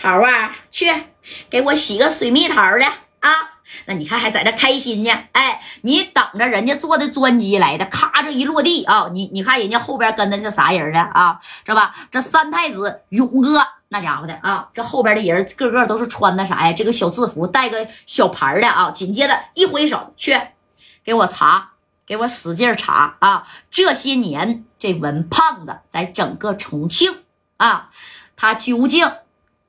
桃啊，去给我洗个水蜜桃的啊！那你看还在这开心呢？哎，你等着人家坐的专机来的，咔这一落地啊，你你看人家后边跟的是啥人呢？啊？知道吧？这三太子勇哥那家伙的啊，这后边的人个个都是穿的啥呀？这个小制服，带个小牌的啊。紧接着一挥手，去给我查，给我使劲查啊！这些年这文胖子在整个重庆啊，他究竟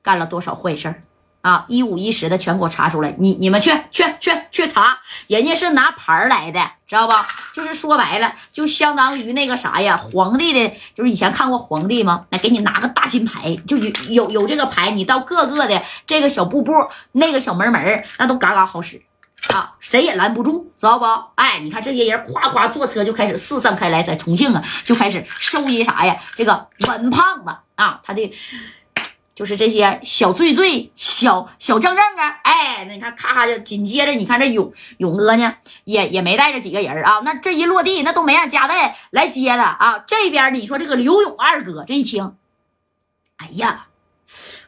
干了多少坏事儿？啊，一五一十的全给我查出来！你你们去去去去查，人家是拿牌来的，知道吧？就是说白了，就相当于那个啥呀，皇帝的，就是以前看过皇帝吗？来给你拿个大金牌，就有有有这个牌，你到各个的这个小布布，那个小门门，那都嘎嘎好使啊，谁也拦不住，知道不？哎，你看这些人夸夸坐车就开始四散开来，在重庆啊就开始收集啥呀？这个文胖子啊，他的。就是这些小罪罪、小小正正啊，哎，那你看，咔咔就紧接着，你看这勇勇哥呢，也也没带着几个人啊，那这一落地，那都没让加代来接他啊。这边你说这个刘勇二哥这一听，哎呀，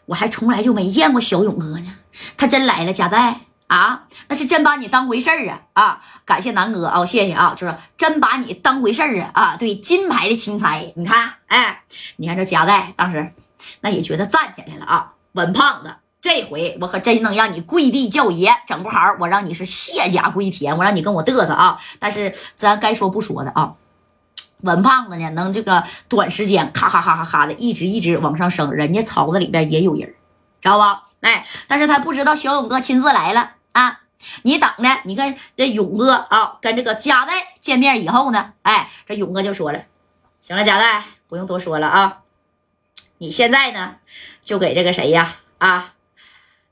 我还从来就没见过小勇哥呢，他真来了，加代啊，那是真把你当回事儿啊啊！感谢南哥啊，谢谢啊，就是真把你当回事儿啊啊！对，金牌的钦差，你看，哎，你看这加代当时。那也觉得站起来了啊，文胖子，这回我可真能让你跪地叫爷，整不好我让你是卸甲归田，我让你跟我嘚瑟啊！但是咱该说不说的啊，文胖子呢，能这个短时间咔咔咔咔咔的一直一直往上升，人家槽子里边也有人，知道吧？哎，但是他不知道小勇哥亲自来了啊！你等呢？你看这勇哥啊，跟这个贾代见面以后呢，哎，这勇哥就说了：“行了，贾代，不用多说了啊。”你现在呢，就给这个谁呀？啊，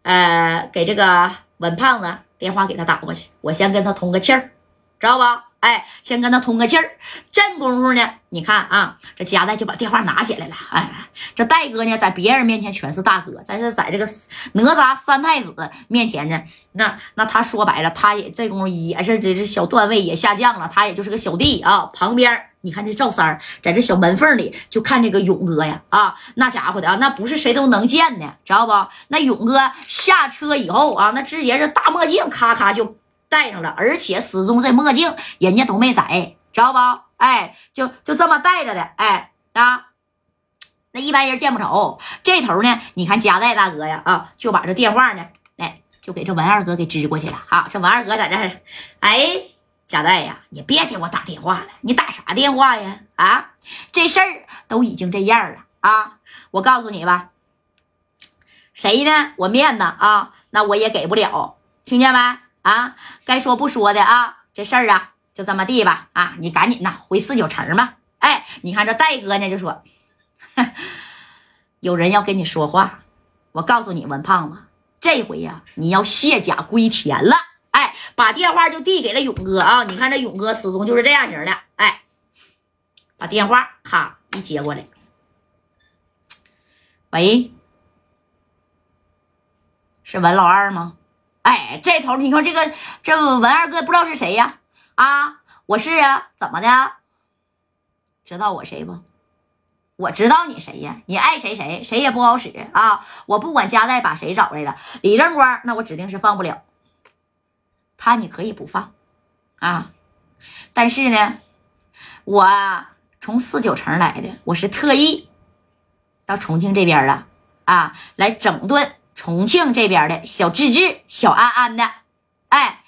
呃，给这个文胖子电话，给他打过去。我先跟他通个气儿，知道吧？哎，先跟他通个气儿。这功夫呢，你看啊，这夹代就把电话拿起来了。哎，这戴哥呢，在别人面前全是大哥，但是在这个哪吒三太子面前呢，那那他说白了，他也这功夫也是这这小段位也下降了，他也就是个小弟啊。旁边。你看这赵三儿在这小门缝里就看这个勇哥呀，啊，那家伙的啊，那不是谁都能见的，知道不？那勇哥下车以后啊，那直接是大墨镜咔咔就戴上了，而且始终这墨镜人家都没摘，知道不？哎，就就这么戴着的，哎啊，那一般人见不着。这头呢，你看加代大哥呀，啊，就把这电话呢，哎，就给这文二哥给支过去了。啊，这文二哥在这儿，哎。贾代呀，你别给我打电话了，你打啥电话呀？啊，这事儿都已经这样了啊！我告诉你吧，谁呢？我面子啊，那我也给不了，听见没？啊，该说不说的啊，这事儿啊，就这么地吧。啊，你赶紧呐，回四九城吧。哎，你看这戴哥呢，就说，有人要跟你说话。我告诉你，文胖子，这回呀，你要卸甲归田了。哎，把电话就递给了勇哥啊！你看这勇哥始终就是这样型的。哎，把电话咔一接过来，喂，是文老二吗？哎，这头你说这个这文二哥不知道是谁呀？啊，我是啊，怎么的？知道我谁不？我知道你谁呀？你爱谁谁，谁也不好使啊！我不管家代把谁找来了，李正光那我指定是放不了。他你可以不放，啊，但是呢，我从四九城来的，我是特意到重庆这边了啊，来整顿重庆这边的小智智、小安安的，哎。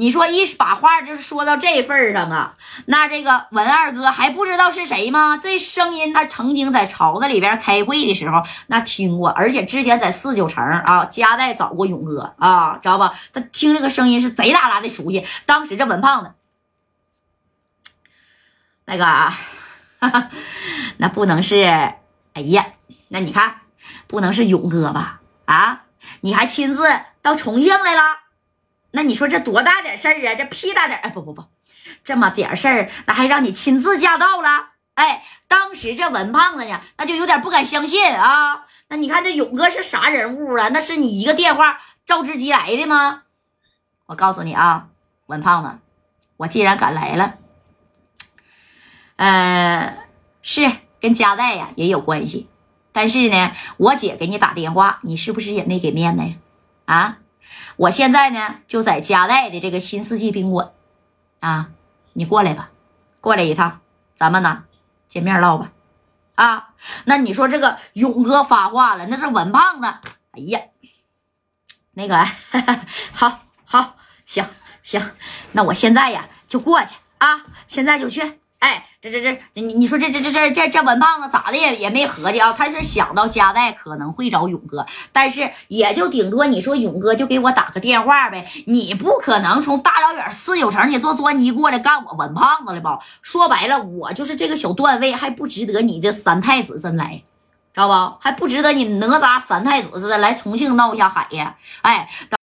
你说一把话就是说到这份上啊，那这个文二哥还不知道是谁吗？这声音他曾经在朝子里边开会的时候那听过，而且之前在四九城啊，加代找过勇哥啊，知道吧？他听这个声音是贼拉拉的熟悉。当时这文胖子，那个啊，那不能是，哎呀，那你看不能是勇哥吧？啊，你还亲自到重庆来了？那你说这多大点事儿啊？这屁大点！哎，不不不，这么点事儿，那还让你亲自驾到了？哎，当时这文胖子呢，那就有点不敢相信啊。那你看这勇哥是啥人物啊？那是你一个电话召之即来的吗？我告诉你啊，文胖子，我既然敢来了，呃，是跟家代呀也有关系。但是呢，我姐给你打电话，你是不是也没给面子呀？啊，我现在呢就在嘉代的这个新世纪宾馆，啊，你过来吧，过来一趟，咱们呢见面唠吧。啊，那你说这个勇哥发话了，那是文胖子。哎呀，那个，好好行行，那我现在呀就过去啊，现在就去。哎，这这这，你你说这这这这这这文胖子咋的也也没合计啊？他是想到嘉代可能会找勇哥，但是也就顶多你说勇哥就给我打个电话呗，你不可能从大老远四九城你坐专机过来干我文胖子了吧？说白了，我就是这个小段位，还不值得你这三太子真来，知道不？还不值得你哪吒三太子似的来重庆闹一下海呀？哎。